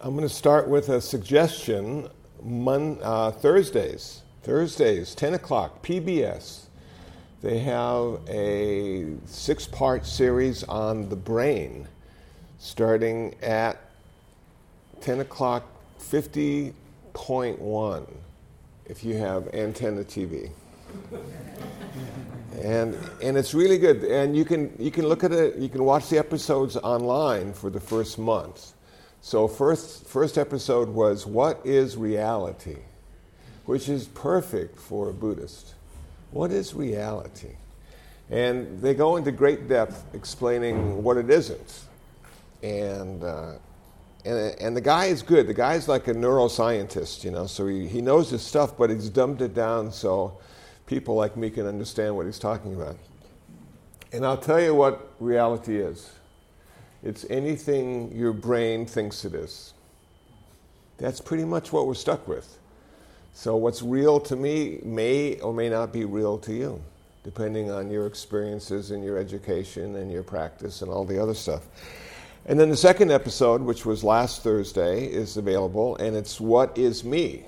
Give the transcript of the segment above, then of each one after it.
I'm going to start with a suggestion. Mon, uh, Thursdays, Thursdays, 10 o'clock, PBS. They have a six part series on the brain starting at 10 o'clock, 50.1 if you have antenna TV. and, and it's really good. And you can, you can look at it, you can watch the episodes online for the first month. So first first episode was what is reality, which is perfect for a Buddhist. What is reality? And they go into great depth explaining what it isn't. And, uh, and, and the guy is good. The guy's like a neuroscientist, you know, so he, he knows his stuff, but he's dumbed it down so people like me can understand what he's talking about. And I'll tell you what reality is it's anything your brain thinks it is. That's pretty much what we're stuck with. So, what's real to me may or may not be real to you, depending on your experiences and your education and your practice and all the other stuff. And then the second episode, which was last Thursday, is available, and it's What is Me?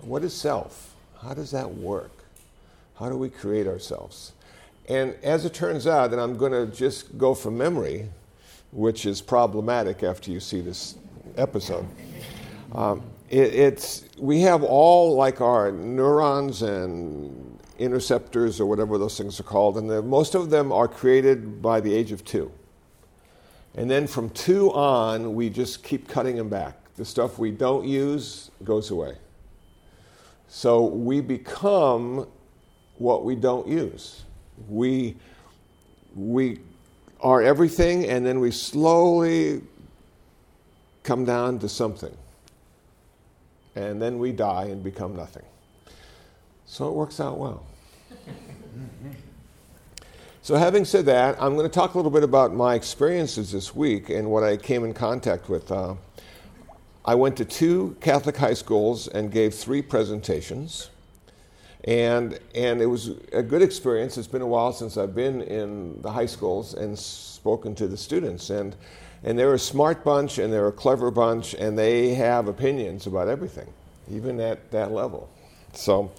What is self? How does that work? How do we create ourselves? And as it turns out, and I'm going to just go from memory, which is problematic after you see this episode. Um, it, it's we have all like our neurons and interceptors or whatever those things are called, and the, most of them are created by the age of two. And then from two on, we just keep cutting them back. The stuff we don't use goes away. So we become what we don't use. We, we are everything, and then we slowly come down to something. And then we die and become nothing. So it works out well. so, having said that, I'm going to talk a little bit about my experiences this week and what I came in contact with. Uh, I went to two Catholic high schools and gave three presentations. And, and it was a good experience. It's been a while since I've been in the high schools and spoken to the students. And, and they're a smart bunch and they're a clever bunch and they have opinions about everything, even at that level. So,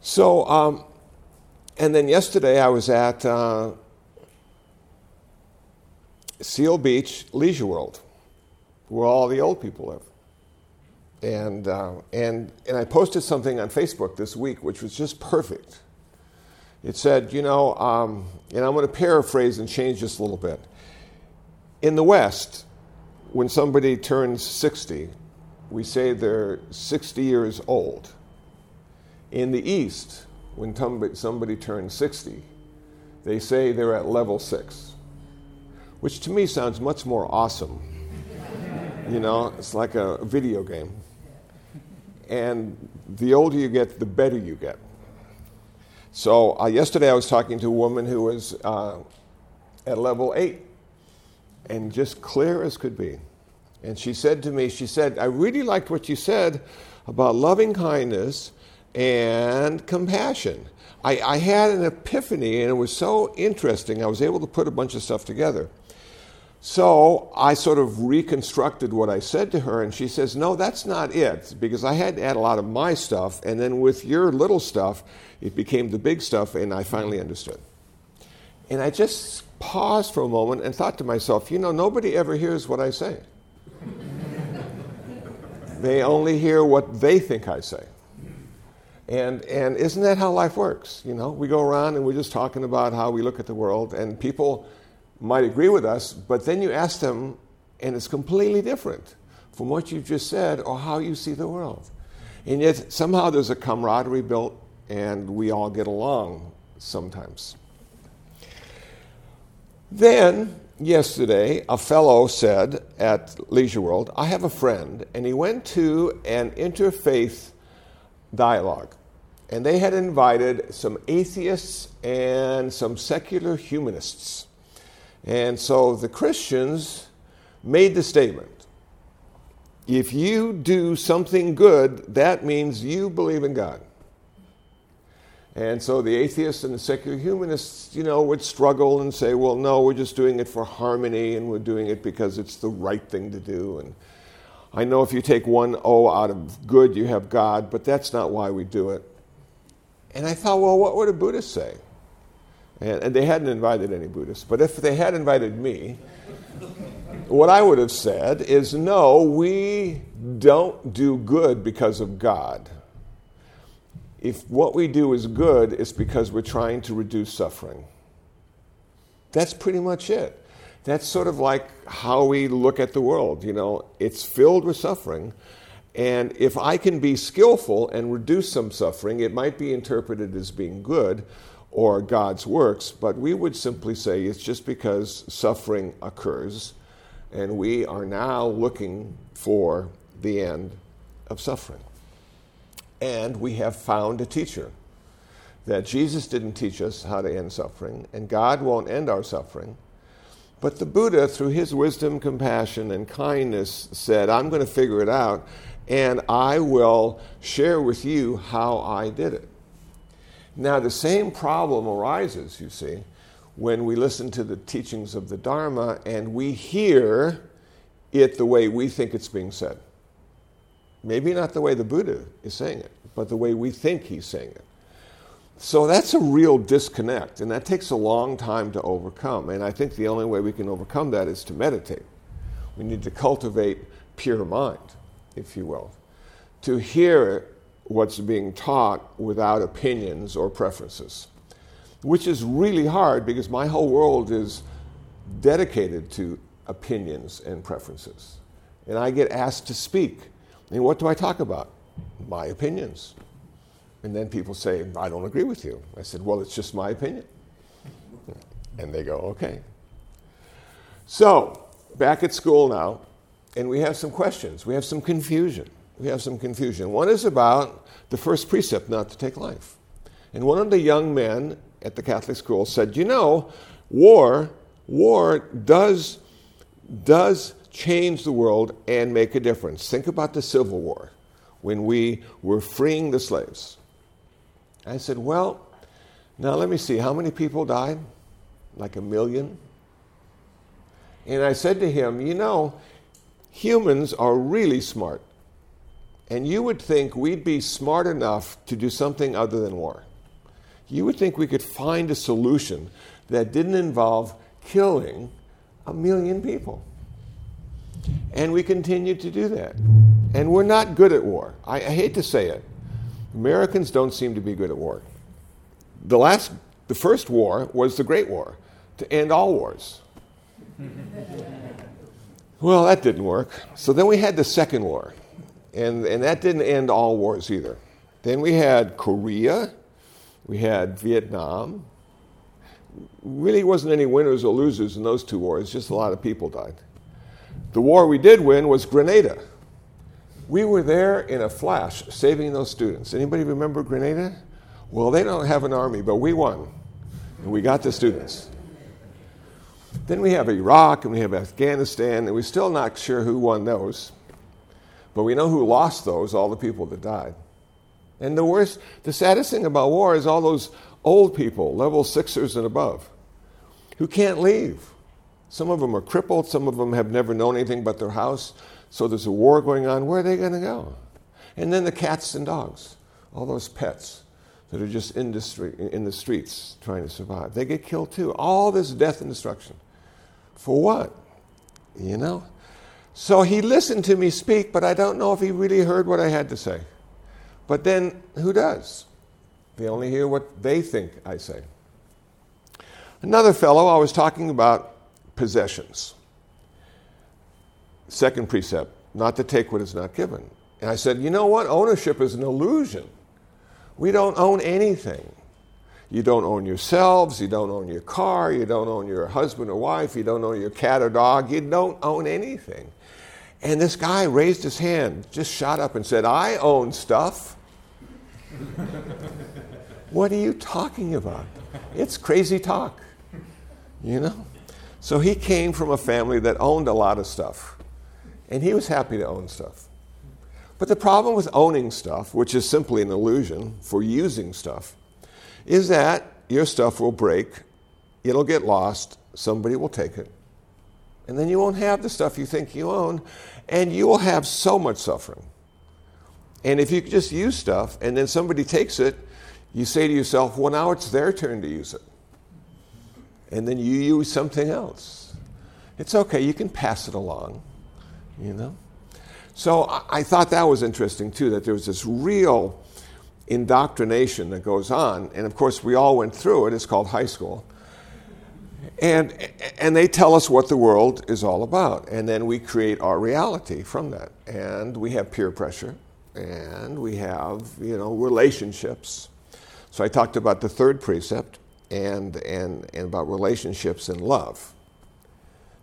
so um, and then yesterday I was at uh, Seal Beach Leisure World, where all the old people live and, uh, and, and I posted something on Facebook this week, which was just perfect. It said, you know, um, and I'm going to paraphrase and change this a little bit. In the West, when somebody turns 60, we say they're 60 years old. In the East, when somebody turns 60, they say they're at level six, which to me sounds much more awesome. you know, it's like a video game and the older you get, the better you get. So uh, yesterday I was talking to a woman who was uh, at level eight, and just clear as could be. And she said to me, she said, I really liked what you said about loving kindness and compassion. I, I had an epiphany, and it was so interesting. I was able to put a bunch of stuff together. So I sort of reconstructed what I said to her, and she says, No, that's not it, because I had to add a lot of my stuff, and then with your little stuff, it became the big stuff, and I finally understood. And I just paused for a moment and thought to myself, You know, nobody ever hears what I say. they only hear what they think I say. And, and isn't that how life works? You know, we go around and we're just talking about how we look at the world, and people might agree with us, but then you ask them, and it's completely different from what you've just said or how you see the world. And yet, somehow there's a camaraderie built, and we all get along sometimes. Then, yesterday, a fellow said at Leisure World, I have a friend, and he went to an interfaith dialogue. And they had invited some atheists and some secular humanists. And so the Christians made the statement if you do something good, that means you believe in God. And so the atheists and the secular humanists, you know, would struggle and say, well, no, we're just doing it for harmony and we're doing it because it's the right thing to do. And I know if you take one O out of good, you have God, but that's not why we do it. And I thought, well, what would a Buddhist say? And, and they hadn't invited any Buddhists, but if they had invited me, what I would have said is no, we don't do good because of God if what we do is good, it's because we're trying to reduce suffering. That's pretty much it. That's sort of like how we look at the world. You know, it's filled with suffering. And if I can be skillful and reduce some suffering, it might be interpreted as being good or God's works, but we would simply say it's just because suffering occurs, and we are now looking for the end of suffering. And we have found a teacher. That Jesus didn't teach us how to end suffering, and God won't end our suffering. But the Buddha, through his wisdom, compassion, and kindness, said, I'm going to figure it out, and I will share with you how I did it. Now, the same problem arises, you see, when we listen to the teachings of the Dharma and we hear it the way we think it's being said. Maybe not the way the Buddha is saying it, but the way we think he's saying it. So that's a real disconnect, and that takes a long time to overcome. And I think the only way we can overcome that is to meditate. We need to cultivate pure mind, if you will, to hear what's being taught without opinions or preferences, which is really hard because my whole world is dedicated to opinions and preferences. And I get asked to speak and what do I talk about? My opinions. And then people say, I don't agree with you. I said, Well, it's just my opinion. And they go, Okay. So, back at school now, and we have some questions. We have some confusion. We have some confusion. One is about the first precept not to take life. And one of the young men at the Catholic school said, You know, war, war does, does change the world and make a difference. Think about the Civil War when we were freeing the slaves. I said, Well, now let me see, how many people died? Like a million? And I said to him, You know, humans are really smart. And you would think we'd be smart enough to do something other than war. You would think we could find a solution that didn't involve killing a million people. And we continue to do that. And we're not good at war. I, I, hate to say it. Americans don't seem to be good at war. The last, the first war was the Great War to end all wars. well, that didn't work. So then we had the Second War, and, and that didn't end all wars either. Then we had Korea, we had Vietnam. Really wasn't any winners or losers in those two wars, just a lot of people died. The war we did win was Grenada. We were there in a flash saving those students. Anybody remember Grenada? Well, they don't have an army, but we won. And we got the students. Then we have Iraq and we have Afghanistan, and we're still not sure who won those. But we know who lost those, all the people that died. And the worst, the saddest thing about war is all those old people, level sixers and above, who can't leave. Some of them are crippled, some of them have never known anything but their house. So there's a war going on. Where are they going to go? And then the cats and dogs, all those pets that are just in the, street, in the streets trying to survive. They get killed too. All this death and destruction. For what? You know? So he listened to me speak, but I don't know if he really heard what I had to say. But then, who does? They only hear what they think I say. Another fellow I was talking about possessions. Second precept, not to take what is not given. And I said, you know what? Ownership is an illusion. We don't own anything. You don't own yourselves, you don't own your car, you don't own your husband or wife, you don't own your cat or dog, you don't own anything. And this guy raised his hand, just shot up and said, I own stuff. what are you talking about? It's crazy talk, you know? So he came from a family that owned a lot of stuff, and he was happy to own stuff. But the problem with owning stuff, which is simply an illusion for using stuff, is that your stuff will break, it'll get lost, somebody will take it, and then you won't have the stuff you think you own, and you will have so much suffering. And if you just use stuff and then somebody takes it, you say to yourself, well, now it's their turn to use it. And then you use something else. It's okay, you can pass it along, you know? So I, thought that was interesting too, that there was this real indoctrination that goes on. And of course, we all went through it. It's called high school. And, and they tell us what the world is all about. And then we create our reality from that. And we have peer pressure. And we have, you know, relationships. So I talked about the third precept and, and, and about relationships and love.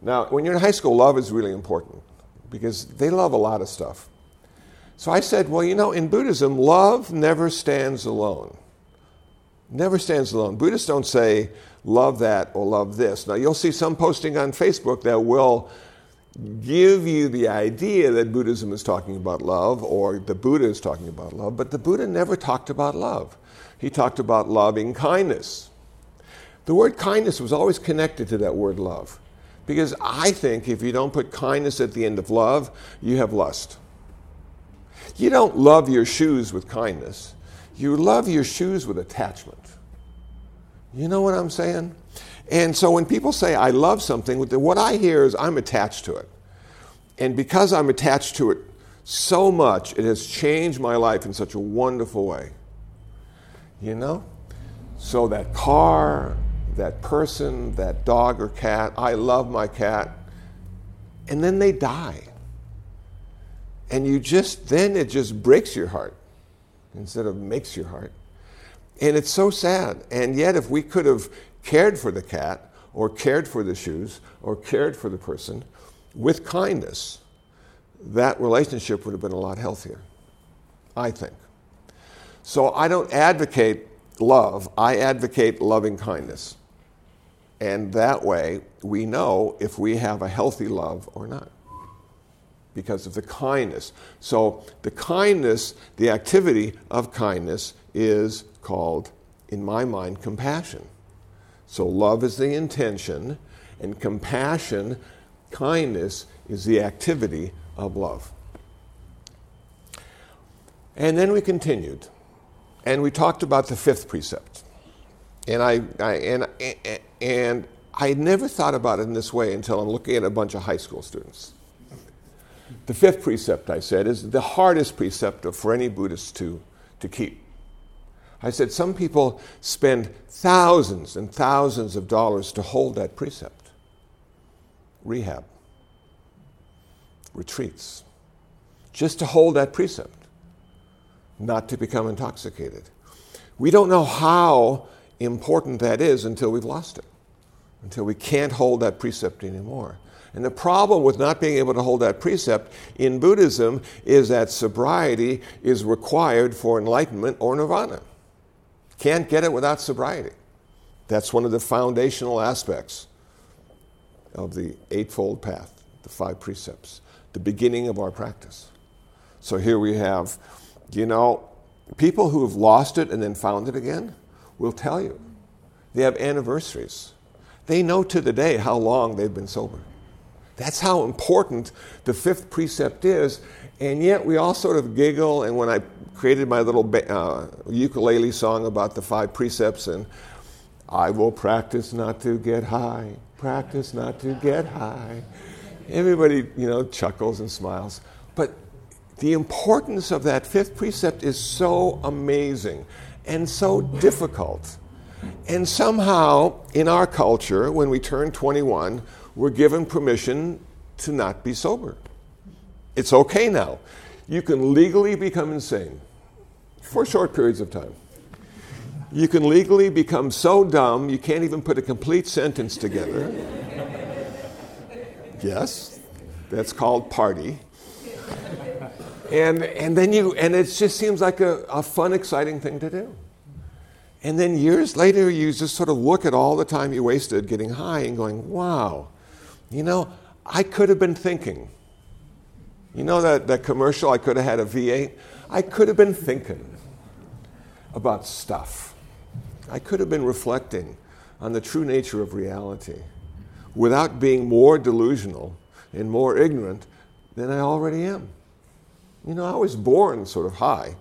Now, when you're in high school, love is really important because they love a lot of stuff. So I said, well, you know, in Buddhism, love never stands alone. Never stands alone. Buddhists don't say, love that or love this. Now, you'll see some posting on Facebook that will give you the idea that Buddhism is talking about love or the Buddha is talking about love, but the Buddha never talked about love. He talked about loving kindness. The word kindness was always connected to that word love. Because I think if you don't put kindness at the end of love, you have lust. You don't love your shoes with kindness, you love your shoes with attachment. You know what I'm saying? And so when people say, I love something, what I hear is, I'm attached to it. And because I'm attached to it so much, it has changed my life in such a wonderful way. You know? So that car, that person, that dog or cat, I love my cat, and then they die. And you just, then it just breaks your heart instead of makes your heart. And it's so sad. And yet, if we could have cared for the cat, or cared for the shoes, or cared for the person with kindness, that relationship would have been a lot healthier, I think. So I don't advocate love, I advocate loving kindness. And that way, we know if we have a healthy love or not because of the kindness. So, the kindness, the activity of kindness, is called, in my mind, compassion. So, love is the intention, and compassion, kindness, is the activity of love. And then we continued, and we talked about the fifth precept. And I, I and, and I never thought about it in this way until I'm looking at a bunch of high school students. The fifth precept, I said, is the hardest precept for any Buddhist to, to keep. I said, some people spend thousands and thousands of dollars to hold that precept. Rehab, retreats, just to hold that precept, not to become intoxicated. We don't know how important that is until we've lost it, until we can't hold that precept anymore. And the problem with not being able to hold that precept in Buddhism is that sobriety is required for enlightenment or nirvana. Can't get it without sobriety. That's one of the foundational aspects of the Eightfold Path, the five precepts, the beginning of our practice. So here we have, you know, people who have lost it and then found it again will tell you. They have anniversaries. They know to the day how long they've been sober. That's how important the fifth precept is. And yet we all sort of giggle. And when I created my little uh, ukulele song about the five precepts, and I will practice not to get high, practice not to get high. Everybody, you know, chuckles and smiles. But the importance of that fifth precept is so amazing and so difficult. And somehow, in our culture, when we turn 21, we're given permission to not be sober. It's okay now. You can legally become insane for short periods of time. You can legally become so dumb you can't even put a complete sentence together. yes, that's called party. And, and then you, and it just seems like a, a fun, exciting thing to do. And then years later, you just sort of look at all the time you wasted getting high and going, wow, you know, I could have been thinking. You know that, that commercial, I could have had a V8? I could have been thinking about stuff. I could have been reflecting on the true nature of reality without being more delusional and more ignorant than I already am. You know, I was born sort of high,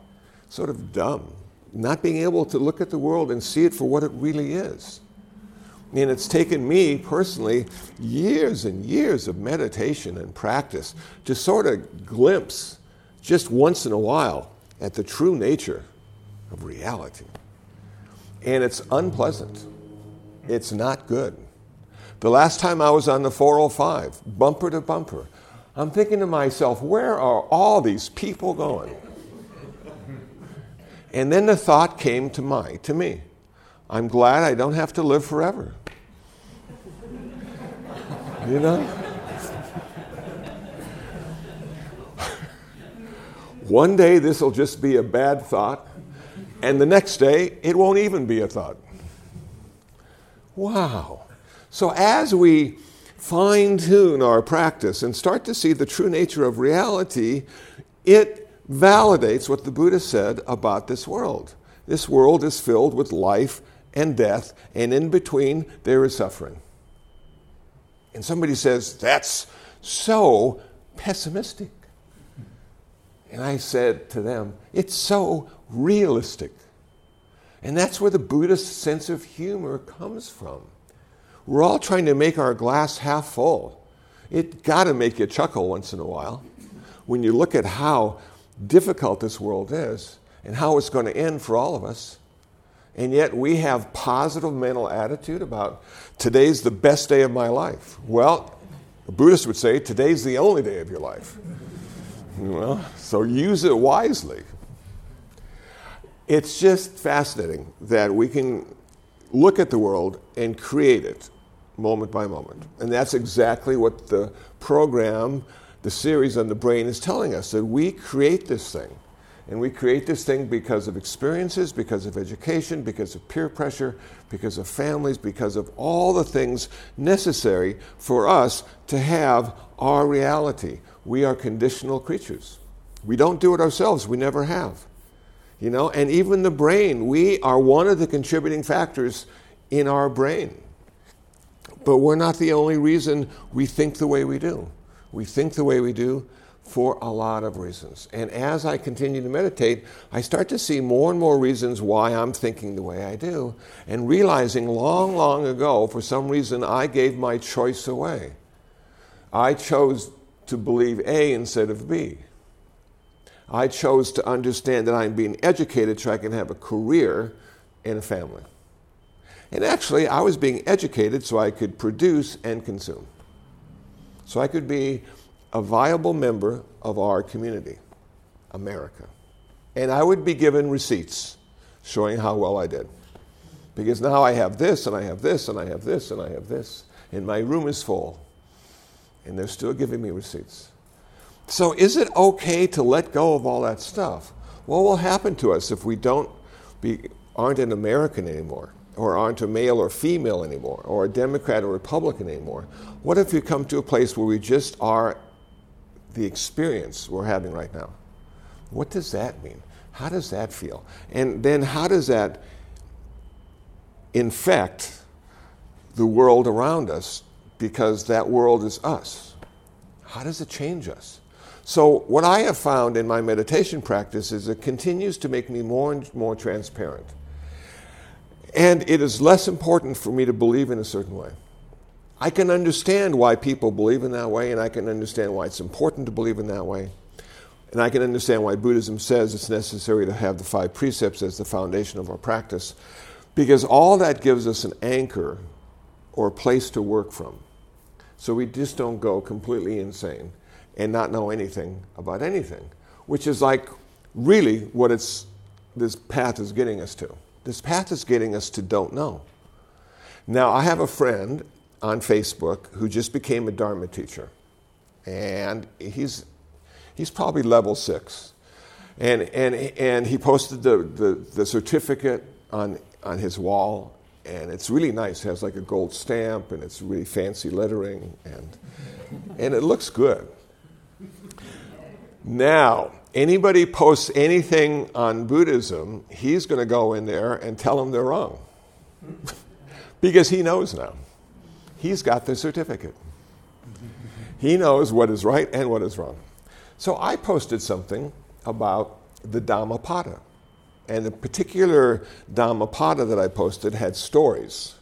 sort of dumb, not being able to look at the world and see it for what it really is. And it's taken me personally years and years of meditation and practice to sort of glimpse just once in a while at the true nature of reality. And it's unpleasant. It's not good. The last time I was on the 405, bumper to bumper, I'm thinking to myself, where are all these people going? And then the thought came to my to me. I'm glad I don't have to live forever. You know? One day this will just be a bad thought, and the next day it won't even be a thought. Wow. So as we fine tune our practice and start to see the true nature of reality, it validates what the Buddha said about this world. This world is filled with life and death, and in between there is suffering. And somebody says, That's so pessimistic. And I said to them, It's so realistic. And that's where the Buddhist sense of humor comes from. We're all trying to make our glass half full. It got to make you chuckle once in a while when you look at how difficult this world is and how it's going to end for all of us. And yet we have positive mental attitude about today's the best day of my life. Well, a Buddhist would say today's the only day of your life. Well, so use it wisely. It's just fascinating that we can look at the world and create it moment by moment. And that's exactly what the program, the series on the brain is telling us that we create this thing. And we create this thing because of experiences, because of education, because of peer pressure, because of families, because of all the things necessary for us to have our reality. We are conditional creatures. We don't do it ourselves, we never have. You know, and even the brain, we are one of the contributing factors in our brain. But we're not the only reason we think the way we do. We think the way we do for a lot of reasons. And as I continue to meditate, I start to see more and more reasons why I'm thinking the way I do, and realizing long, long ago, for some reason, I gave my choice away. I chose to believe A instead of B. I chose to understand that I'm being educated so I can have a career and a family. And actually, I was being educated so I could produce and consume. So I could be a viable member of our community, America. And I would be given receipts showing how well I did. Because now I have this, and I have this, and I have this, and I have this, and my room is full. And they're still giving me receipts. So, is it okay to let go of all that stuff? What will happen to us if we don't be, aren't an American anymore? or aren't a male or female anymore, or a Democrat or Republican anymore? What if you come to a place where we just are the experience we're having right now? What does that mean? How does that feel? And then how does that infect the world around us because that world is us? How does it change us? So, what I have found in my meditation practice is it continues to make me more and more transparent. And it is less important for me to believe in a certain way. I can understand why people believe in that way, and I can understand why it's important to believe in that way. And I can understand why Buddhism says it's necessary to have the five precepts as the foundation of our practice, because all that gives us an anchor or a place to work from. So we just don't go completely insane and not know anything about anything, which is like really what it's, this path is getting us to. This path is getting us to don't know. Now, I have a friend on Facebook who just became a Dharma teacher, and he's, he's probably level six. And, and, and he posted the, the, the certificate on, on his wall, and it's really nice. It has like a gold stamp, and it's really fancy lettering, and, and it looks good. Now, anybody posts anything on Buddhism, he's going to go in there and tell them they're wrong. because he knows now. He's got the certificate. He knows what is right and what is wrong. So I posted something about the Dhammapada. And the particular Dhammapada that I posted had stories.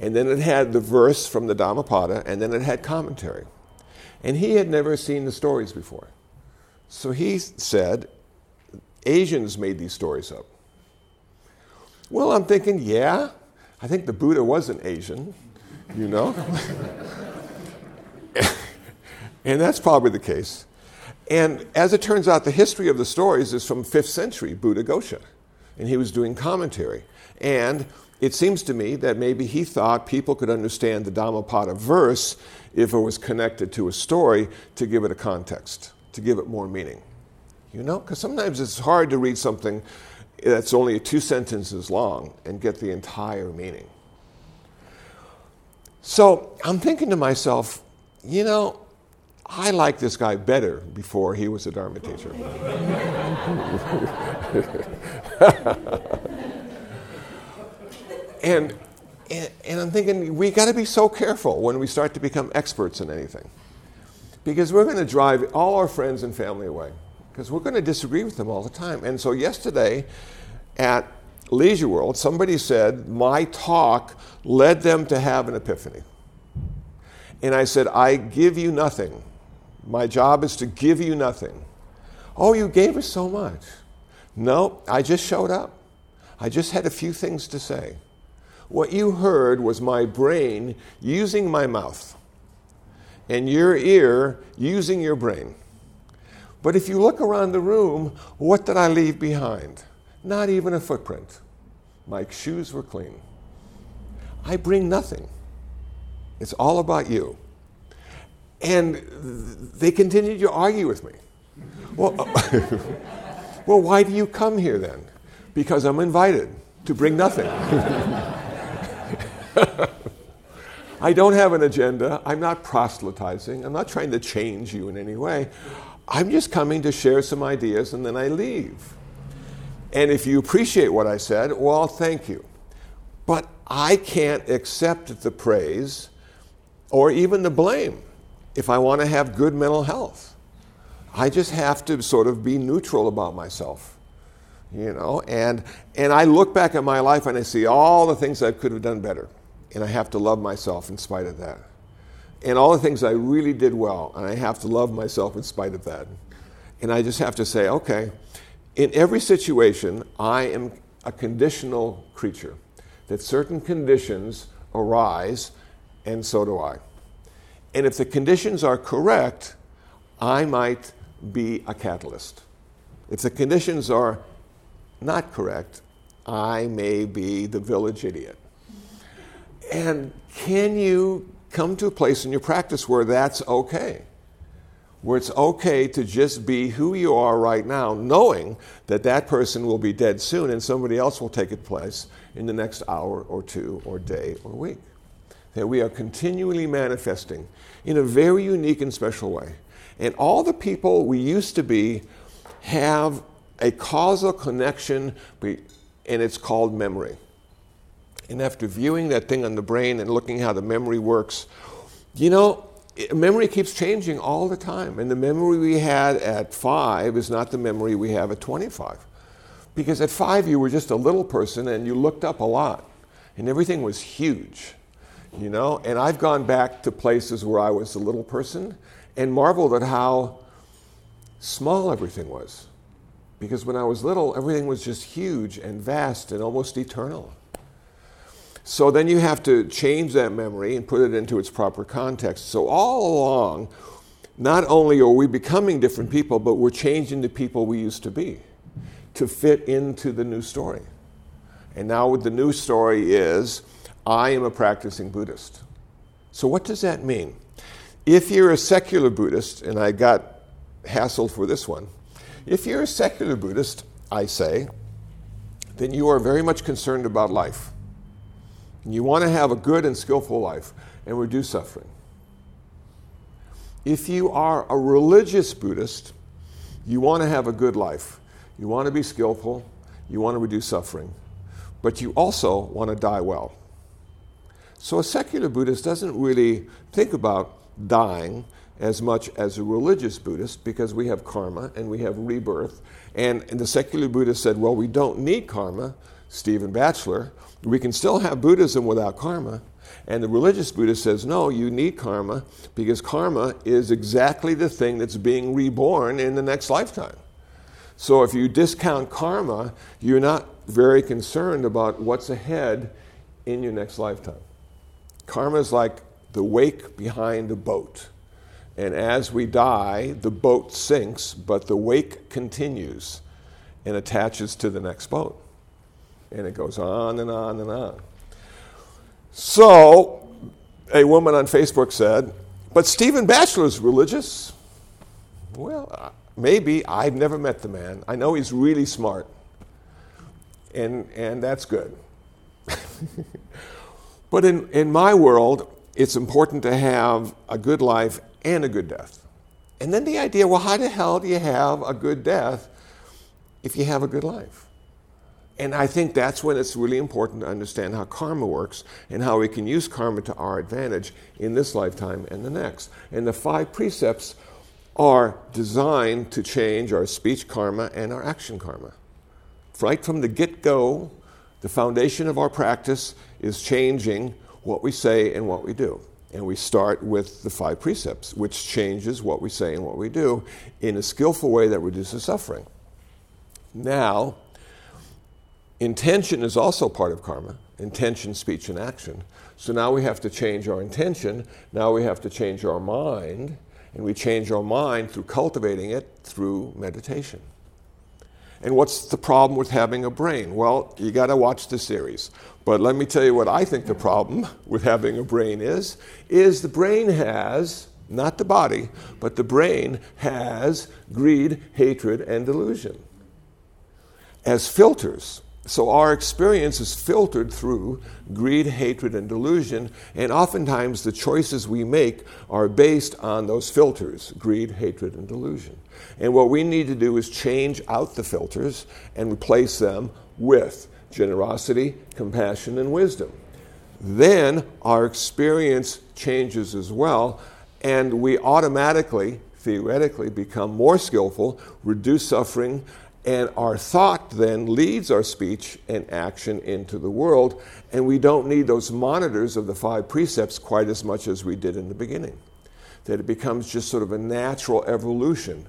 And then it had the verse from the Dhammapada, and then it had commentary. And he had never seen the stories before. So he said, Asians made these stories up. Well, I'm thinking, yeah, I think the Buddha was an Asian, you know? and that's probably the case. And as it turns out, the history of the stories is from 5th century Buddhaghosa. And he was doing commentary. And it seems to me that maybe he thought people could understand the Dhammapada verse if it was connected to a story to give it a context, to give it more meaning. You know, because sometimes it's hard to read something that's only two sentences long and get the entire meaning. So I'm thinking to myself, you know, I liked this guy better before he was a Dharma teacher. and, and, and I'm thinking, we got to be so careful when we start to become experts in anything. Because we're going to drive all our friends and family away. Because we're going to disagree with them all the time. And so, yesterday at Leisure World, somebody said, My talk led them to have an epiphany. And I said, I give you nothing my job is to give you nothing. Oh, you gave us so much. No, I just showed up. I just had a few things to say. What you heard was my brain using my mouth and your ear using your brain. But if you look around the room, what did I leave behind? Not even a footprint. My shoes were clean. I bring nothing. It's all about you. And they continued to argue with me. Well, uh, well, why do you come here then? Because I'm invited to bring nothing. I don't have an agenda. I'm not proselytizing. I'm not trying to change you in any way. I'm just coming to share some ideas and then I leave. And if you appreciate what I said, well, thank you. But I can't accept the praise or even the blame if I want to have good mental health. I just have to sort of be neutral about myself. You know, and and I look back at my life and I see all the things I could have done better. And I have to love myself in spite of that. And all the things I really did well, and I have to love myself in spite of that. And I just have to say, okay, in every situation, I am a conditional creature. That certain conditions arise, and so do I. And if the conditions are correct, I might be a catalyst. If the conditions are not correct, I may be the village idiot. And can you come to a place in your practice where that's okay? Where it's okay to just be who you are right now, knowing that that person will be dead soon and somebody else will take its place in the next hour or two or day or week that we are continually manifesting in a very unique and special way. And all the people we used to be have a causal connection, and it's called memory. And after viewing that thing on the brain and looking how the memory works, you know, memory keeps changing all the time. And the memory we had at five is not the memory we have at 25. Because at five, you were just a little person and you looked up a lot, and everything was huge you know? And I've gone back to places where I was a little person and marveled at how small everything was. Because when I was little, everything was just huge and vast and almost eternal. So then you have to change that memory and put it into its proper context. So all along, not only are we becoming different people, but we're changing the people we used to be to fit into the new story. And now, what the new story is I am a practicing Buddhist. So, what does that mean? If you're a secular Buddhist, and I got hassled for this one, if you're a secular Buddhist, I say, then you are very much concerned about life. You want to have a good and skillful life and reduce suffering. If you are a religious Buddhist, you want to have a good life. You want to be skillful. You want to reduce suffering. but you also want to die well. So a secular Buddhist doesn't really think about dying as much as a religious Buddhist because we have karma and we have rebirth. And, and the secular Buddhist said, well, we don't need karma, Stephen Batchelor. We can still have Buddhism without karma. And the religious Buddhist says, no, you need karma because karma is exactly the thing that's being reborn in the next lifetime. So if you discount karma, you're not very concerned about what's ahead in your next lifetime. Karma is like the wake behind a boat. And as we die, the boat sinks, but the wake continues and attaches to the next boat. And it goes on and on and on. So, a woman on Facebook said, But Stephen Batchelor's religious. Well, uh, maybe. I've never met the man. I know he's really smart. And, and that's good. but in, in my world, it's important to have a good life and a good death. And then the idea well, how the hell do you have a good death if you have a good life? And I think that's when it's really important to understand how karma works and how we can use karma to our advantage in this lifetime and the next. And the five precepts are designed to change our speech karma and our action karma. Right from the get go, the foundation of our practice is changing what we say and what we do. And we start with the five precepts, which changes what we say and what we do in a skillful way that reduces suffering. Now, intention is also part of karma intention, speech, and action. So now we have to change our intention. Now we have to change our mind. And we change our mind through cultivating it through meditation. And what's the problem with having a brain? Well, you got to watch the series. But let me tell you what I think the problem with having a brain is is the brain has not the body, but the brain has greed, hatred and delusion as filters. So our experience is filtered through greed, hatred, and delusion, and oftentimes the choices we make are based on those filters greed, hatred, and delusion. And what we need to do is change out the filters and replace them with generosity, compassion, and wisdom. Then our experience changes as well, and we automatically, theoretically, become more skillful, reduce suffering, and our thought then leads our speech and action into the world, and we don't need those monitors of the five precepts quite as much as we did in the beginning. That it becomes just sort of a natural evolution.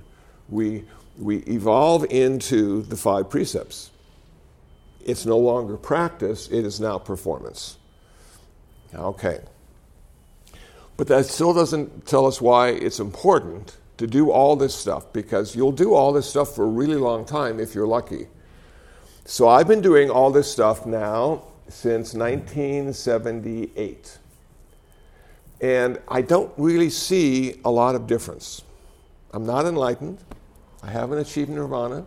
We, we evolve into the five precepts. It's no longer practice, it is now performance. Okay. But that still doesn't tell us why it's important to do all this stuff because you'll do all this stuff for a really long time if you're lucky. So I've been doing all this stuff now since 1978. And I don't really see a lot of difference. I'm not enlightened. I haven't achieved nirvana.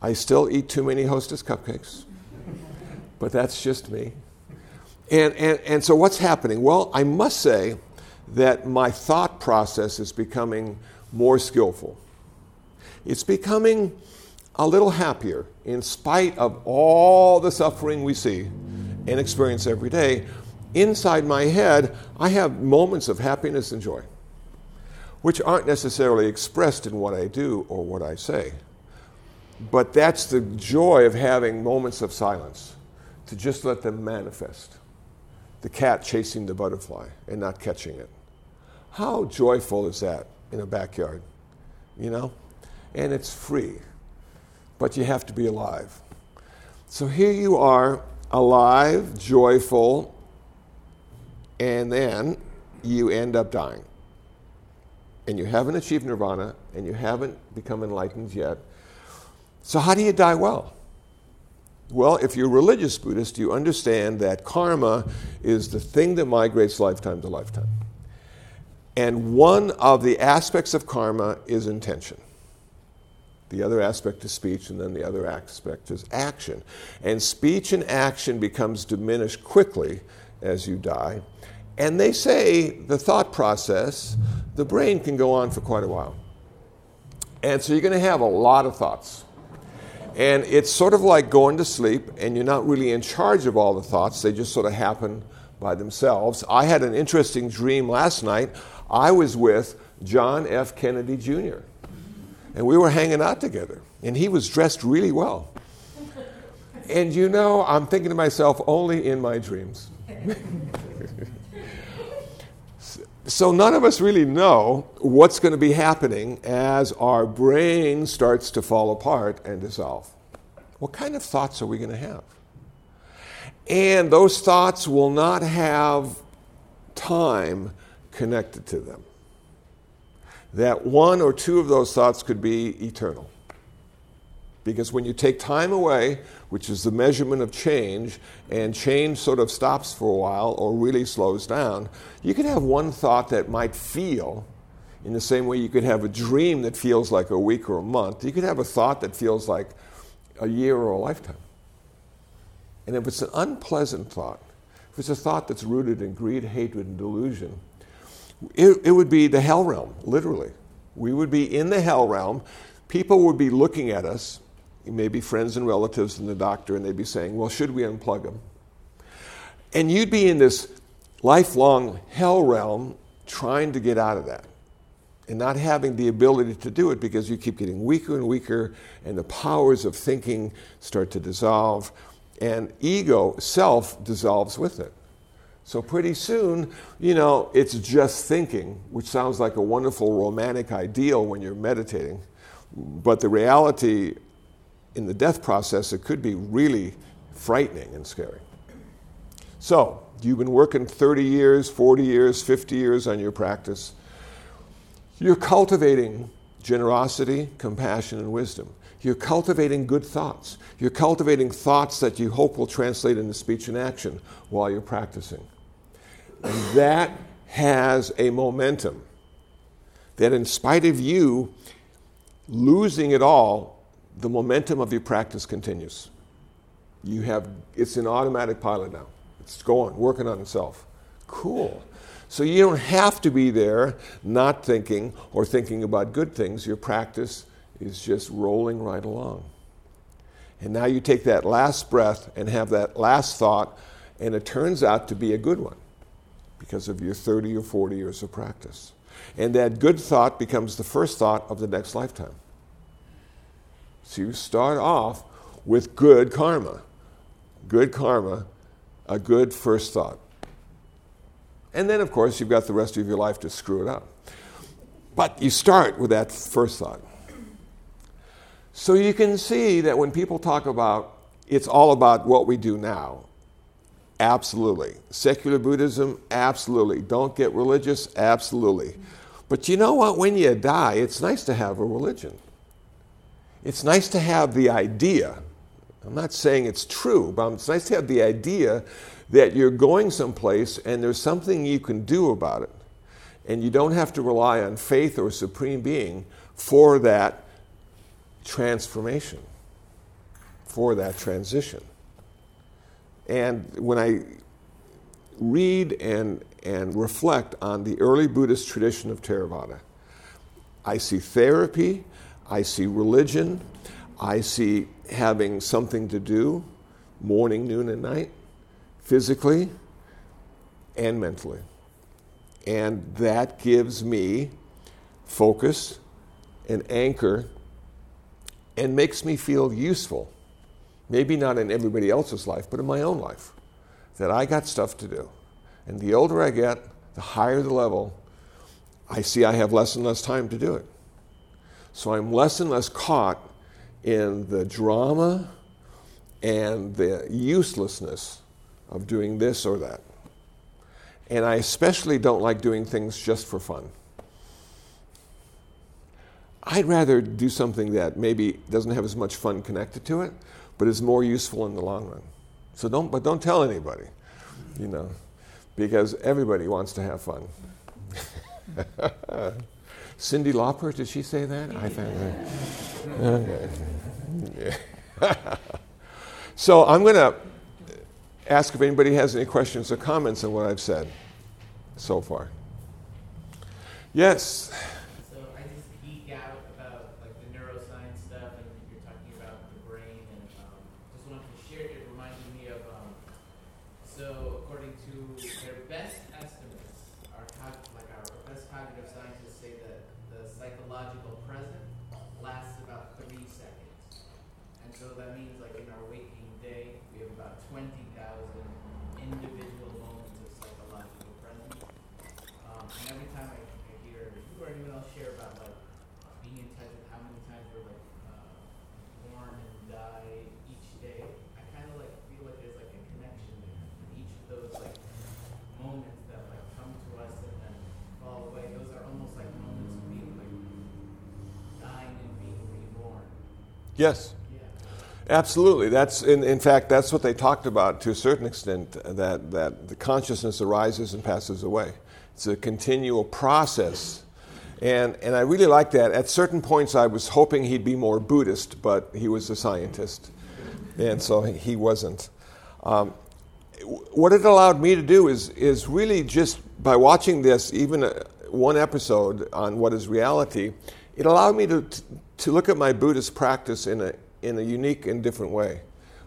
I still eat too many hostess cupcakes. but that's just me. And, and, and so what's happening? Well, I must say, that my thought process is becoming more skillful. It's becoming a little happier in spite of all the suffering we see and experience every day. Inside my head, I have moments of happiness and joy, which aren't necessarily expressed in what I do or what I say. But that's the joy of having moments of silence, to just let them manifest. The cat chasing the butterfly and not catching it. How joyful is that in a backyard? You know? And it's free, but you have to be alive. So here you are, alive, joyful, and then you end up dying. And you haven't achieved nirvana, and you haven't become enlightened yet. So, how do you die well? Well, if you're a religious Buddhist, you understand that karma is the thing that migrates lifetime to lifetime. And one of the aspects of karma is intention. The other aspect is speech, and then the other aspect is action. And speech and action becomes diminished quickly as you die. And they say the thought process, the brain can go on for quite a while. And so you're going to have a lot of thoughts. And it's sort of like going to sleep, and you're not really in charge of all the thoughts, they just sort of happen by themselves. I had an interesting dream last night. I was with John F. Kennedy Jr., and we were hanging out together, and he was dressed really well. And you know, I'm thinking to myself, only in my dreams. so none of us really know what's going to be happening as our brain starts to fall apart and dissolve. What kind of thoughts are we going to have? And those thoughts will not have time connected to them. That one or two of those thoughts could be eternal. Because when you take time away, which is the measurement of change, and change sort of stops for a while or really slows down, you could have one thought that might feel in the same way you could have a dream that feels like a week or a month. You could have a thought that feels like a year or a lifetime. And if it's an unpleasant thought, if it's a thought that's rooted in greed, hatred, and delusion, it, it would be the hell realm, literally. We would be in the hell realm. People would be looking at us, maybe friends and relatives and the doctor, and they'd be saying, Well, should we unplug him? And you'd be in this lifelong hell realm trying to get out of that and not having the ability to do it because you keep getting weaker and weaker, and the powers of thinking start to dissolve, and ego, self, dissolves with it. So pretty soon, you know, it's just thinking, which sounds like a wonderful romantic ideal when you're meditating. But the reality in the death process, it could be really frightening and scary. So, you've been working 30 years, 40 years, 50 years on your practice. You're cultivating generosity, compassion, and wisdom. You're cultivating good thoughts. You're cultivating thoughts that you hope will translate into speech and action while you're practicing. And that has a momentum that, in spite of you losing it all, the momentum of your practice continues. You have, it's an automatic pilot now. It's going, working on itself. Cool. So you don't have to be there not thinking or thinking about good things. Your practice is just rolling right along. And now you take that last breath and have that last thought, and it turns out to be a good one because of your 30 or 40 years of practice. And that good thought becomes the first thought of the next lifetime. So you start off with good karma. Good karma, a good first thought. And then, of course, you've got the rest of your life to screw it up. But you start with that first thought. So you can see that when people talk about it's all about what we do now, absolutely. Secular Buddhism, absolutely. Don't get religious, absolutely. But you know what? When you die, it's nice to have a religion. It's nice to have the idea. I'm not saying it's true, but it's nice to have the idea that you're going someplace and there's something you can do about it. And you don't have to rely on faith or a supreme being for that transformation, for that transition. And when I read and, and reflect on the early Buddhist tradition of Theravada, I see therapy, I see religion, I see having something to do morning, noon, and night physically and mentally. And that gives me focus and anchor and makes me feel useful. Maybe not in everybody else's life, but in my own life. That I got stuff to do. And the older I get, the higher the level, I see I have less and less time to do it. So I'm less and less caught in the drama and the uselessness of doing this or that. And I especially don't like doing things just for fun. I'd rather do something that maybe doesn't have as much fun connected to it, but is more useful in the long run. So don't, but don't tell anybody, you know, because everybody wants to have fun. Cyndi Lauper, did she say that? I that. Okay. so I'm going to ask if anybody has any questions or comments on what I've said so far. Yes. So I just geek out about like the neuroscience stuff, and you're talking about the brain best estimates, our cog- like our best cognitive scientists say that the psychological present lasts about three seconds. And so that means like in our waking day, we have about 20,000 individual moments of psychological presence. Um, and every time I, I hear you or anyone else share about like being in touch with how many times we're like uh, born and die each day, I kind of like feel like there's like a connection there. And each of those like moments that like come to us and then fall away, those are almost like moments of being like dying and being reborn. Yes. Absolutely. That's in, in fact that's what they talked about to a certain extent that that the consciousness arises and passes away. It's a continual process. And and I really like that. At certain points I was hoping he'd be more Buddhist, but he was a scientist. And so he wasn't. Um, what it allowed me to do is is really just by watching this even a, one episode on what is reality, it allowed me to to look at my Buddhist practice in a in a unique and different way.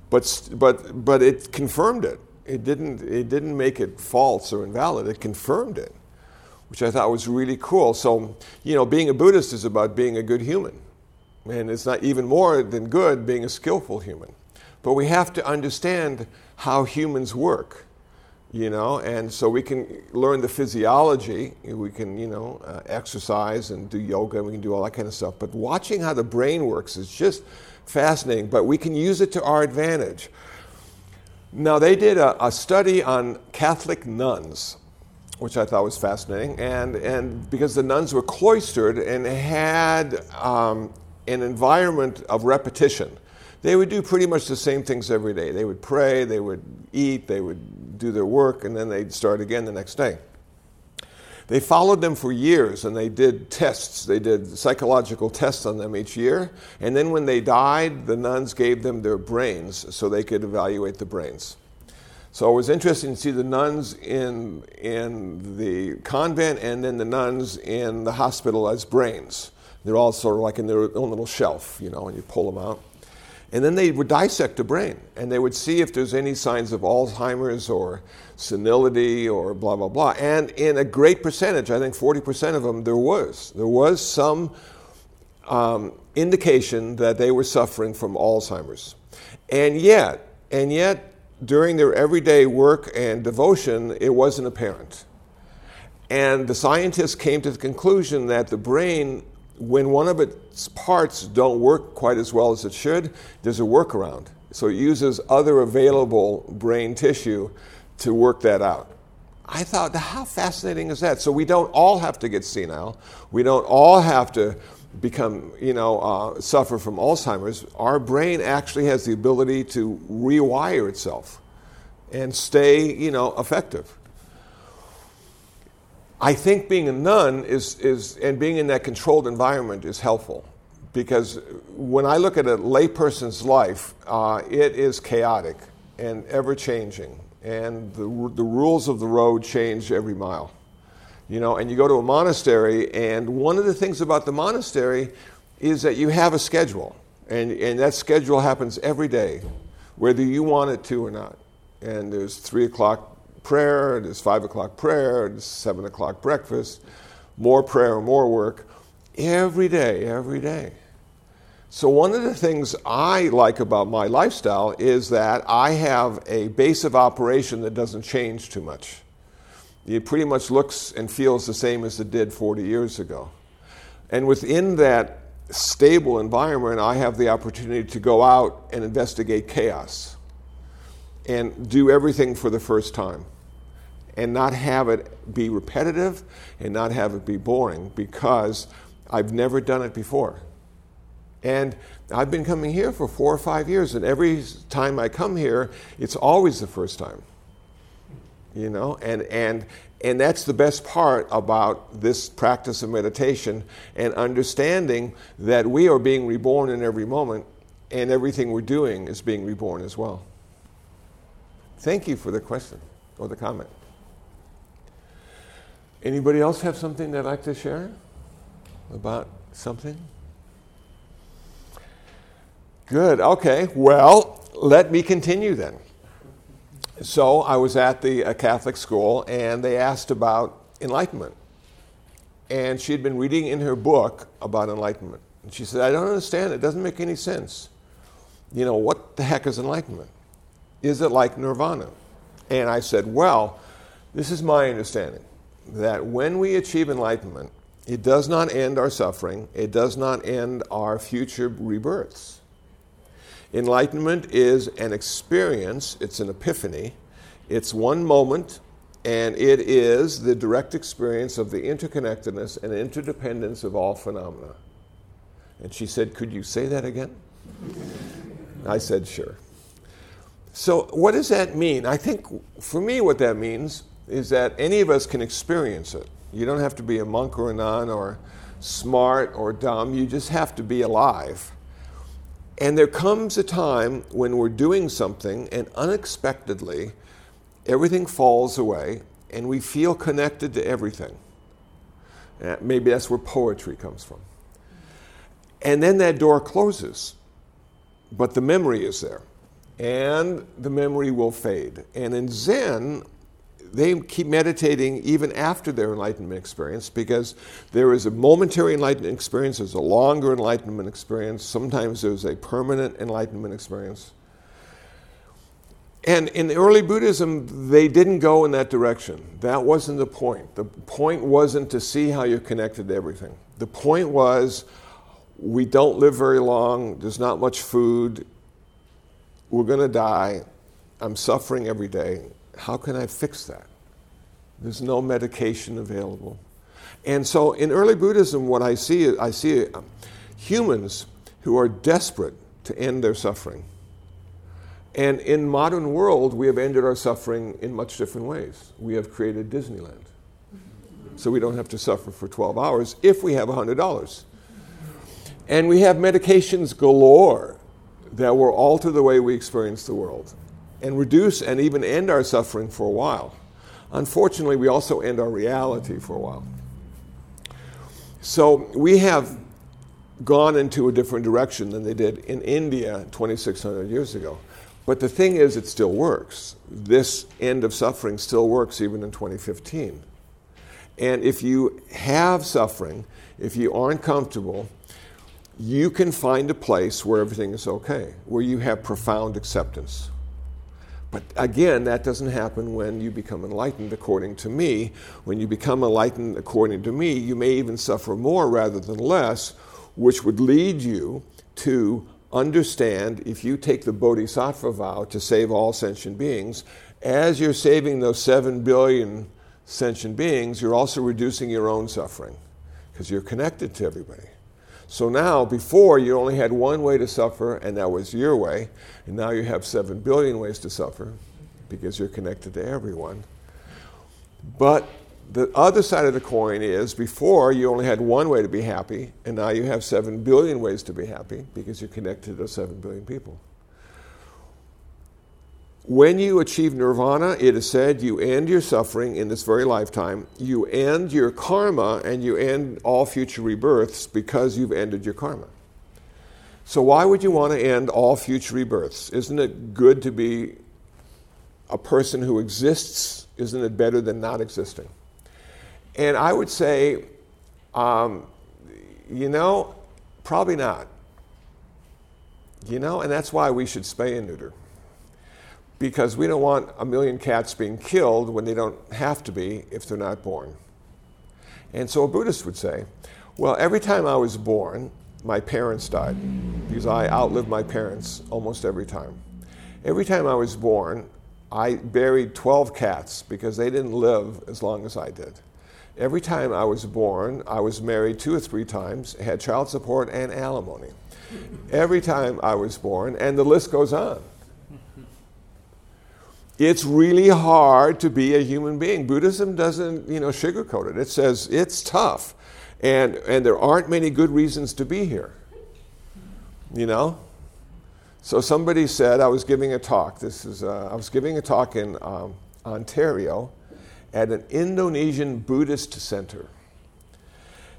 But, but, but it confirmed it. It didn't, it didn't make it false or invalid, it confirmed it, which I thought was really cool. So, you know, being a Buddhist is about being a good human. And it's not even more than good being a skillful human. But we have to understand how humans work you know and so we can learn the physiology. We can you know uh, exercise and do yoga and we can do all that kind of stuff. But watching how the brain works is just fascinating but we can use it to our advantage. Now they did a, a study on catholic nuns which i thought was fascinating and, and because the nuns were cloistered and had um, an environment of repetition. They would do pretty much the same things every day. They would pray, they would eat, they would do their work, and then they'd start again the next day. They followed them for years and they did tests. They did psychological tests on them each year. And then when they died, the nuns gave them their brains so they could evaluate the brains. So it was interesting to see the nuns in, in the convent and then the nuns in the hospital as brains. They're all sort of like in their own little shelf, you know, and you pull them out. And then they would dissect the brain and they would see if there's any signs of Alzheimer's or senility or blah, blah, blah. And in a great percentage, I think 40% of them, there was. There was some um, indication that they were suffering from Alzheimer's. And yet, and yet, during their everyday work and devotion, it wasn't apparent. And the scientists came to the conclusion that the brain when one of its parts don't work quite as well as it should, there's a workaround. So it uses other available brain tissue to work that out. I thought, how fascinating is that? So we don't all have to get senile. We don't all have to become, you know, uh, suffer from Alzheimer's. Our brain actually has the ability to rewire itself and stay, you know, effective. I think being a nun is, is, and being in that controlled environment is helpful because when I look at a layperson's life, uh, it is chaotic and ever changing, and the, the rules of the road change every mile. You know, and you go to a monastery, and one of the things about the monastery is that you have a schedule, and, and that schedule happens every day, whether you want it to or not. And there's three o'clock prayer, there's five o'clock prayer, there's seven o'clock breakfast, more prayer, more work, every day, every day. So, one of the things I like about my lifestyle is that I have a base of operation that doesn't change too much. It pretty much looks and feels the same as it did 40 years ago. And within that stable environment, I have the opportunity to go out and investigate chaos and do everything for the first time and not have it be repetitive and not have it be boring because I've never done it before. And I've been coming here for four or five years, and every time I come here, it's always the first time. You know, and, and, and that's the best part about this practice of meditation and understanding that we are being reborn in every moment, and everything we're doing is being reborn as well. Thank you for the question or the comment. Anybody else have something they'd like to share about something? Good. Okay. Well, let me continue then. so I was at the a Catholic school, and they asked about enlightenment. And she had been reading in her book about enlightenment. And she said, I don't understand. It doesn't make any sense. You know, what the heck is enlightenment? Is it like nirvana? And I said, Well, this is my understanding that when we achieve enlightenment, it does not end our suffering, it does not end our future rebirths. Enlightenment is an experience, it's an epiphany, it's one moment, and it is the direct experience of the interconnectedness and interdependence of all phenomena. And she said, Could you say that again? I said, Sure. So, what does that mean? I think for me, what that means is that any of us can experience it. You don't have to be a monk or a nun or smart or dumb, you just have to be alive. And there comes a time when we're doing something and unexpectedly everything falls away and we feel connected to everything. Maybe that's where poetry comes from. And then that door closes, but the memory is there. And the memory will fade. And in Zen, they keep meditating even after their enlightenment experience because there is a momentary enlightenment experience, there's a longer enlightenment experience, sometimes there's a permanent enlightenment experience. And in early Buddhism, they didn't go in that direction. That wasn't the point. The point wasn't to see how you're connected to everything. The point was we don't live very long, there's not much food, we're going to die, I'm suffering every day. How can I fix that? There's no medication available. And so in early Buddhism, what I see is I see um, humans who are desperate to end their suffering and in modern world, we have ended our suffering in much different ways. We have created Disneyland. So we don't have to suffer for 12 hours if we have $100. And we have medications galore that will alter the way we experience the world and reduce and even end our suffering for a while. Unfortunately, we also end our reality for a while. So we have gone into a different direction than they did in India 2,600 years ago. But the thing is, it still works. This end of suffering still works even in 2015. And if you have suffering, if you aren't comfortable, you can find a place where everything is okay, where you have profound acceptance. But again, that doesn't happen when you become enlightened, according to me. When you become enlightened, according to me, you may even suffer more rather than less, which would lead you to understand if you take the bodhisattva vow to save all sentient beings, as you're saving those 7 billion sentient beings, you're also reducing your own suffering because you're connected to everybody. So now, before you only had one way to suffer, and that was your way, and now you have 7 billion ways to suffer because you're connected to everyone. But the other side of the coin is before you only had one way to be happy, and now you have seven billion ways to be happy because you're connected to seven billion people. When you achieve nirvana, it is said you end your suffering in this very lifetime, you end your karma, and you end all future rebirths because you've ended your karma. So, why would you want to end all future rebirths? Isn't it good to be a person who exists? Isn't it better than not existing? And I would say, um, you know, probably not. You know, and that's why we should spay and neuter. Because we don't want a million cats being killed when they don't have to be if they're not born. And so a Buddhist would say, well, every time I was born, my parents died because I outlived my parents almost every time. Every time I was born, I buried 12 cats because they didn't live as long as I did. Every time I was born, I was married two or three times, had child support and alimony. Every time I was born, and the list goes on. It's really hard to be a human being. Buddhism doesn't, you know, sugarcoat it. It says it's tough, and and there aren't many good reasons to be here. You know. So somebody said I was giving a talk. This is uh, I was giving a talk in um, Ontario at an Indonesian Buddhist center.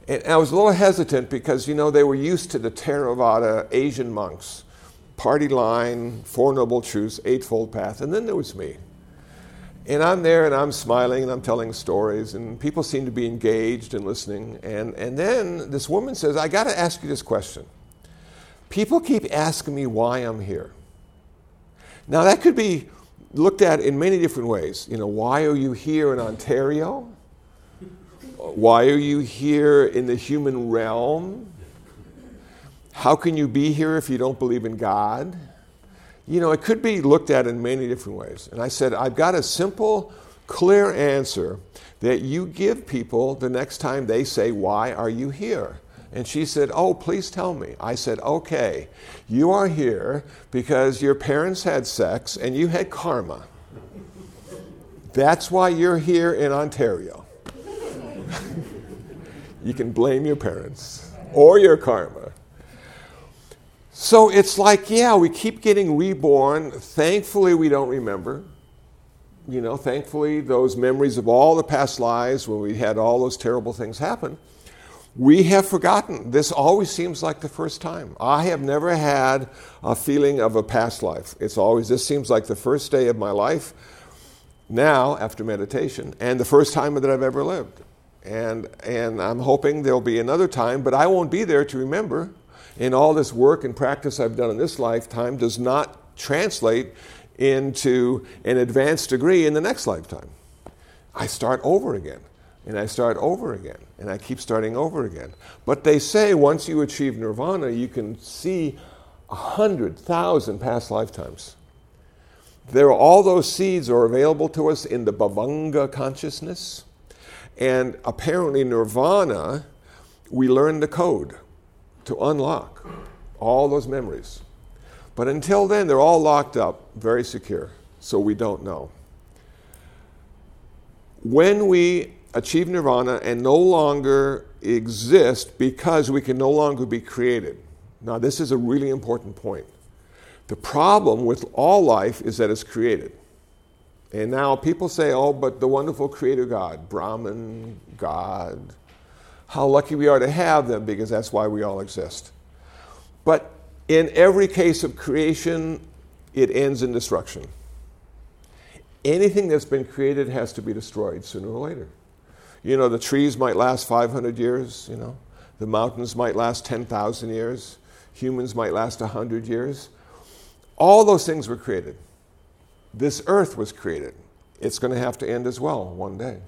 And I was a little hesitant because, you know, they were used to the Theravada Asian monks, party line, Four Noble Truths, Eightfold Path, and then there was me. And I'm there and I'm smiling and I'm telling stories, and people seem to be engaged and listening. And, and then this woman says, I got to ask you this question. People keep asking me why I'm here. Now, that could be looked at in many different ways. You know, why are you here in Ontario? Why are you here in the human realm? How can you be here if you don't believe in God? You know, it could be looked at in many different ways. And I said, I've got a simple, clear answer that you give people the next time they say, Why are you here? And she said, Oh, please tell me. I said, Okay, you are here because your parents had sex and you had karma. That's why you're here in Ontario. you can blame your parents or your karma. So it's like, yeah, we keep getting reborn. Thankfully, we don't remember. You know, thankfully, those memories of all the past lives when we had all those terrible things happen, we have forgotten. This always seems like the first time. I have never had a feeling of a past life. It's always, this seems like the first day of my life now after meditation and the first time that I've ever lived. And, and I'm hoping there'll be another time, but I won't be there to remember and all this work and practice I've done in this lifetime does not translate into an advanced degree in the next lifetime. I start over again, and I start over again, and I keep starting over again. But they say once you achieve nirvana, you can see a hundred thousand past lifetimes. There are all those seeds are available to us in the Bhavanga consciousness, and apparently nirvana, we learn the code to unlock all those memories. But until then, they're all locked up, very secure, so we don't know. When we achieve nirvana and no longer exist because we can no longer be created. Now, this is a really important point. The problem with all life is that it's created. And now people say, oh, but the wonderful creator God, Brahman, God, how lucky we are to have them because that's why we all exist. But in every case of creation, it ends in destruction. Anything that's been created has to be destroyed sooner or later. You know, the trees might last 500 years, you know, the mountains might last 10,000 years, humans might last 100 years. All those things were created. This earth was created. It's going to have to end as well one day.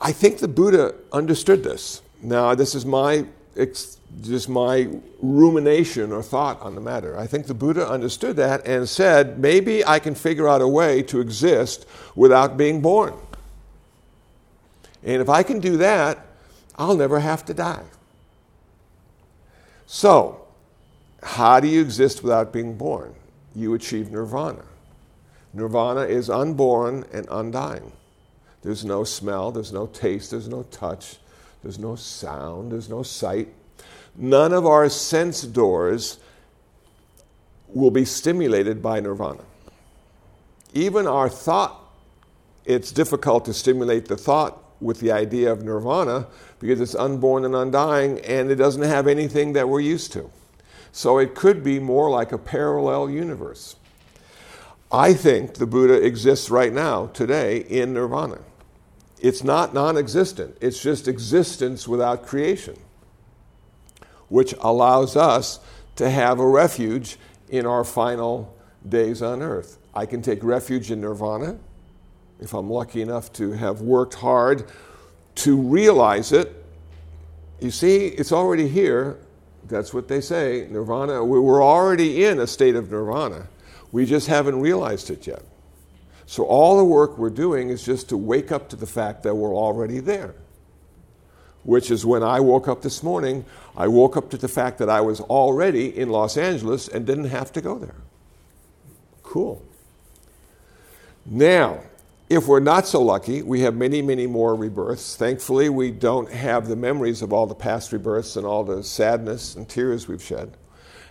I think the Buddha understood this. Now, this is my just my rumination or thought on the matter. I think the Buddha understood that and said, maybe I can figure out a way to exist without being born. And if I can do that, I'll never have to die. So, how do you exist without being born? You achieve nirvana. Nirvana is unborn and undying. There's no smell, there's no taste, there's no touch, there's no sound, there's no sight. None of our sense doors will be stimulated by nirvana. Even our thought, it's difficult to stimulate the thought with the idea of nirvana because it's unborn and undying and it doesn't have anything that we're used to. So it could be more like a parallel universe. I think the Buddha exists right now, today, in nirvana. It's not non existent, it's just existence without creation, which allows us to have a refuge in our final days on earth. I can take refuge in nirvana if I'm lucky enough to have worked hard to realize it. You see, it's already here. That's what they say. Nirvana, we're already in a state of nirvana. We just haven't realized it yet. So all the work we're doing is just to wake up to the fact that we're already there. Which is when I woke up this morning, I woke up to the fact that I was already in Los Angeles and didn't have to go there. Cool. Now, if we're not so lucky, we have many, many more rebirths. Thankfully, we don't have the memories of all the past rebirths and all the sadness and tears we've shed.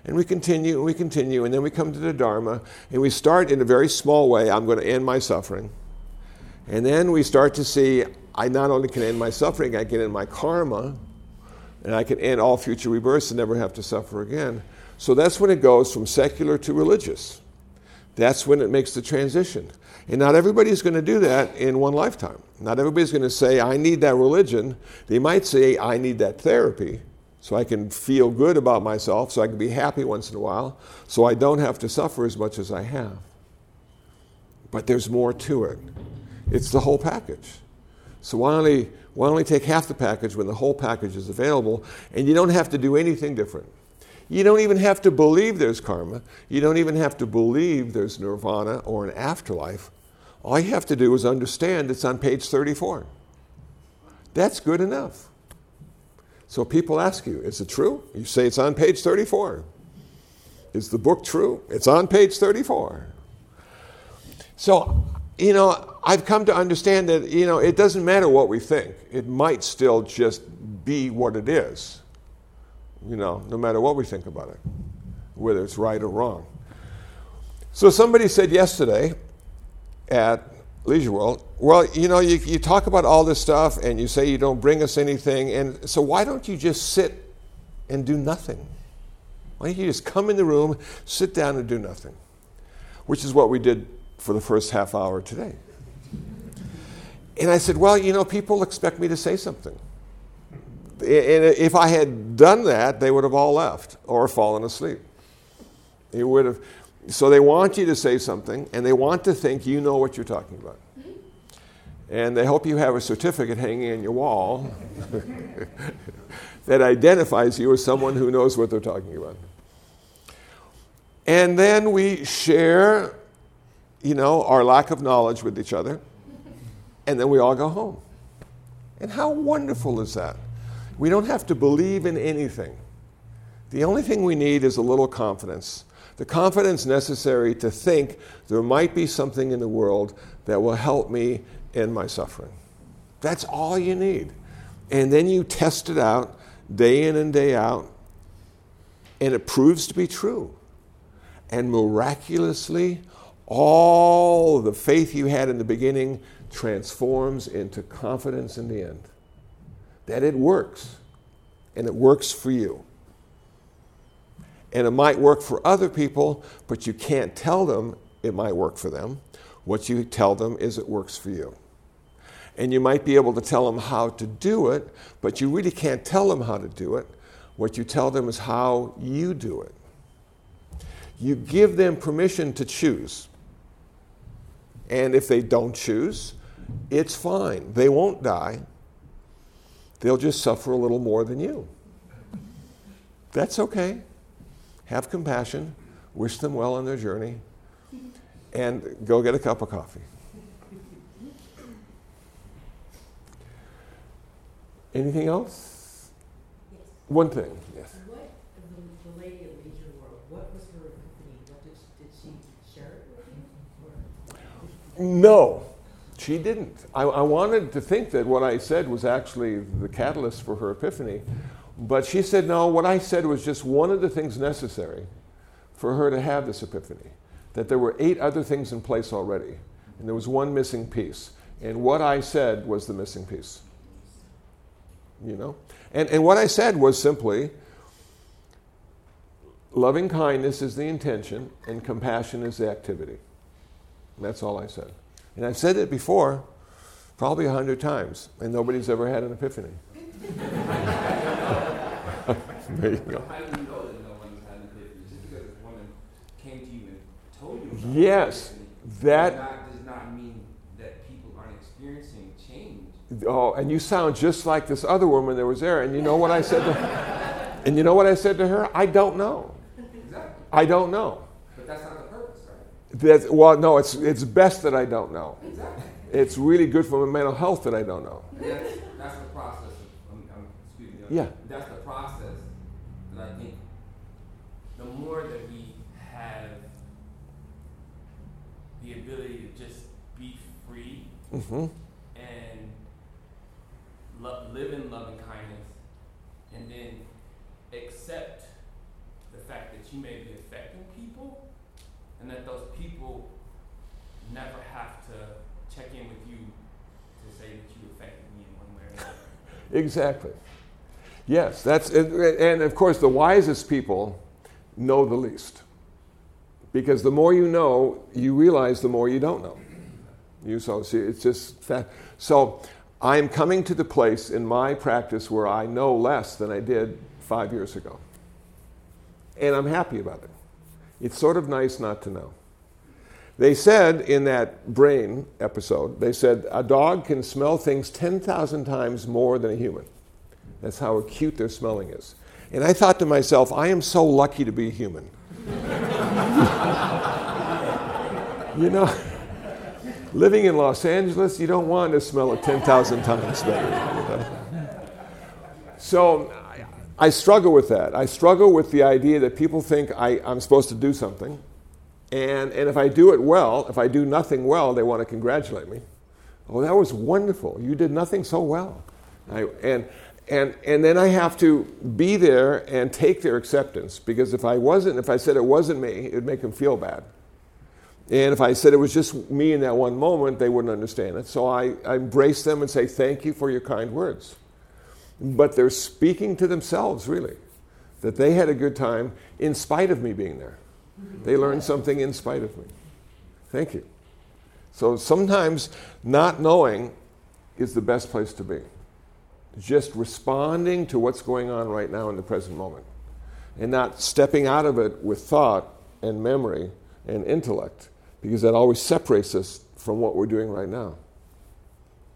And we continue and we continue, and then we come to the Dharma, and we start in a very small way I'm going to end my suffering. And then we start to see I not only can end my suffering, I can end my karma, and I can end all future rebirths and never have to suffer again. So that's when it goes from secular to religious. That's when it makes the transition. And not everybody's going to do that in one lifetime. Not everybody's going to say, I need that religion. They might say, I need that therapy so I can feel good about myself, so I can be happy once in a while, so I don't have to suffer as much as I have. But there's more to it. It's the whole package. So why only, why only take half the package when the whole package is available and you don't have to do anything different? You don't even have to believe there's karma. You don't even have to believe there's nirvana or an afterlife. All you have to do is understand it's on page 34. That's good enough. So people ask you, is it true? You say it's on page 34. Is the book true? It's on page 34. So, you know, I've come to understand that, you know, it doesn't matter what we think. It might still just be what it is you know, no matter what we think about it, whether it's right or wrong. So somebody said yesterday at Leisure World, well, you know, you, you talk about all this stuff and you say you don't bring us anything, and so why don't you just sit and do nothing? Why don't you just come in the room, sit down, and do nothing? Which is what we did for the first half hour today. And I said, well, you know, people expect me to say something And if I had done that, they would have all left or fallen asleep. It would have. So they want you to say something, and they want to think you know what you're talking about. Mm-hmm. And they hope you have a certificate hanging in your wall that identifies you as someone who knows what they're talking about. And then we share, you know, our lack of knowledge with each other, and then we all go home. And how wonderful is that? We don't have to believe in anything. The only thing we need is a little confidence. The confidence necessary to think there might be something in the world that will help me in my suffering. That's all you need. And then you test it out day in and day out, and it proves to be true. And miraculously, all the faith you had in the beginning transforms into confidence in the end that it works, and it works for you. And it might work for other people, but you can't tell them it might work for them. What you tell them is it works for you. And you might be able to tell them how to do it, but you really can't tell them how to do it. What you tell them is how you do it. You give them permission to choose. And if they don't choose, it's fine. They won't die they'll just suffer a little more than you. That's okay. Have compassion, wish them well on their journey, and go get a cup of coffee. Anything else? Yes. One thing, yes. What, the, the lady of Leisure World, what was her epiphany? What did, did she share it with you? No, she didn't. I, I, wanted to think that what I said was actually the catalyst for her epiphany, but she said, no, what I said was just one of the things necessary for her to have this epiphany. That there were eight other things in place already, and there was one missing piece. And what I said was the missing piece. You know? And, and what I said was simply loving kindness is the intention, and compassion is the activity. And that's all I said. And I've said it before, probably a hundred times, and nobody's ever had an epiphany. there you go. How do you know that no one's had an epiphany? Just because a woman came to you and told you about Yes, that. does not, mean that people aren't experiencing change. Oh, and you sound just like this other woman that was there. And you know what I said to her? And you know what I said to her? I don't know. Exactly. I don't know. But that's not the purpose, right? That's, well, no, it's, it's best that I don't know. Exactly. It's really good for my mental health that I don't know. That's, that's the process. Of, um, um, excuse me. Yeah. That's the process that I think the more that we have the ability to just be free hmm and lo- live in loving kindness and then accept the fact that you may be affecting people and that those people never have to check in with you to say that you affected me in one way or another. Exactly. Yes, that's and, of course the wisest people know the least Because the more you know, you realize the more you don't know. You so see, it's just that. So I'm coming to the place in my practice where I know less than I did five years ago. And I'm happy about it. It's sort of nice not to know. They said in that brain episode, they said a dog can smell things 10,000 times more than a human. That's how acute their smelling is. And I thought to myself, I am so lucky to be human. you know, living in Los Angeles, you don't want to smell it 10,000 times better. You know? So I struggle with that. I struggle with the idea that people think I, I'm supposed to do something. And, and if I do it well, if I do nothing well, they want to congratulate me. Oh, that was wonderful. You did nothing so well. I, and, and, and then I have to be there and take their acceptance because if I wasn't, if I said it wasn't me, it would make them feel bad. And if I said it was just me in that one moment, they wouldn't understand it. So I, I embrace them and say, Thank you for your kind words. But they're speaking to themselves, really, that they had a good time in spite of me being there. They learned something in spite of me. Thank you. So sometimes not knowing is the best place to be. Just responding to what's going on right now in the present moment and not stepping out of it with thought and memory and intellect because that always separates us from what we're doing right now.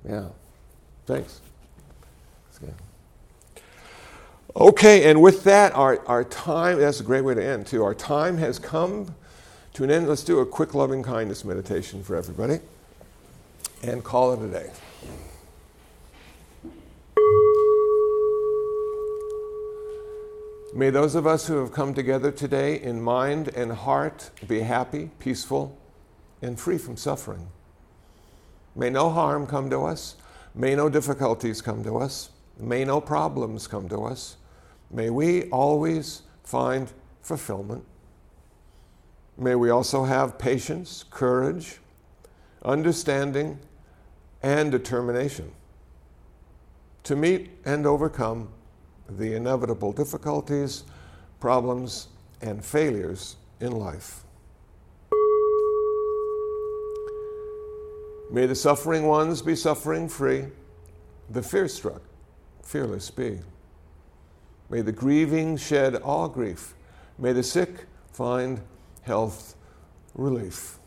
Yeah. Thanks. Okay, and with that, our, our time, that's a great way to end too. Our time has come to an end. Let's do a quick loving kindness meditation for everybody and call it a day. May those of us who have come together today in mind and heart be happy, peaceful, and free from suffering. May no harm come to us. May no difficulties come to us. May no problems come to us. May we always find fulfillment. May we also have patience, courage, understanding, and determination to meet and overcome the inevitable difficulties, problems, and failures in life. May the suffering ones be suffering free, the fear struck fearless be. May the grieving shed all grief. May the sick find health relief.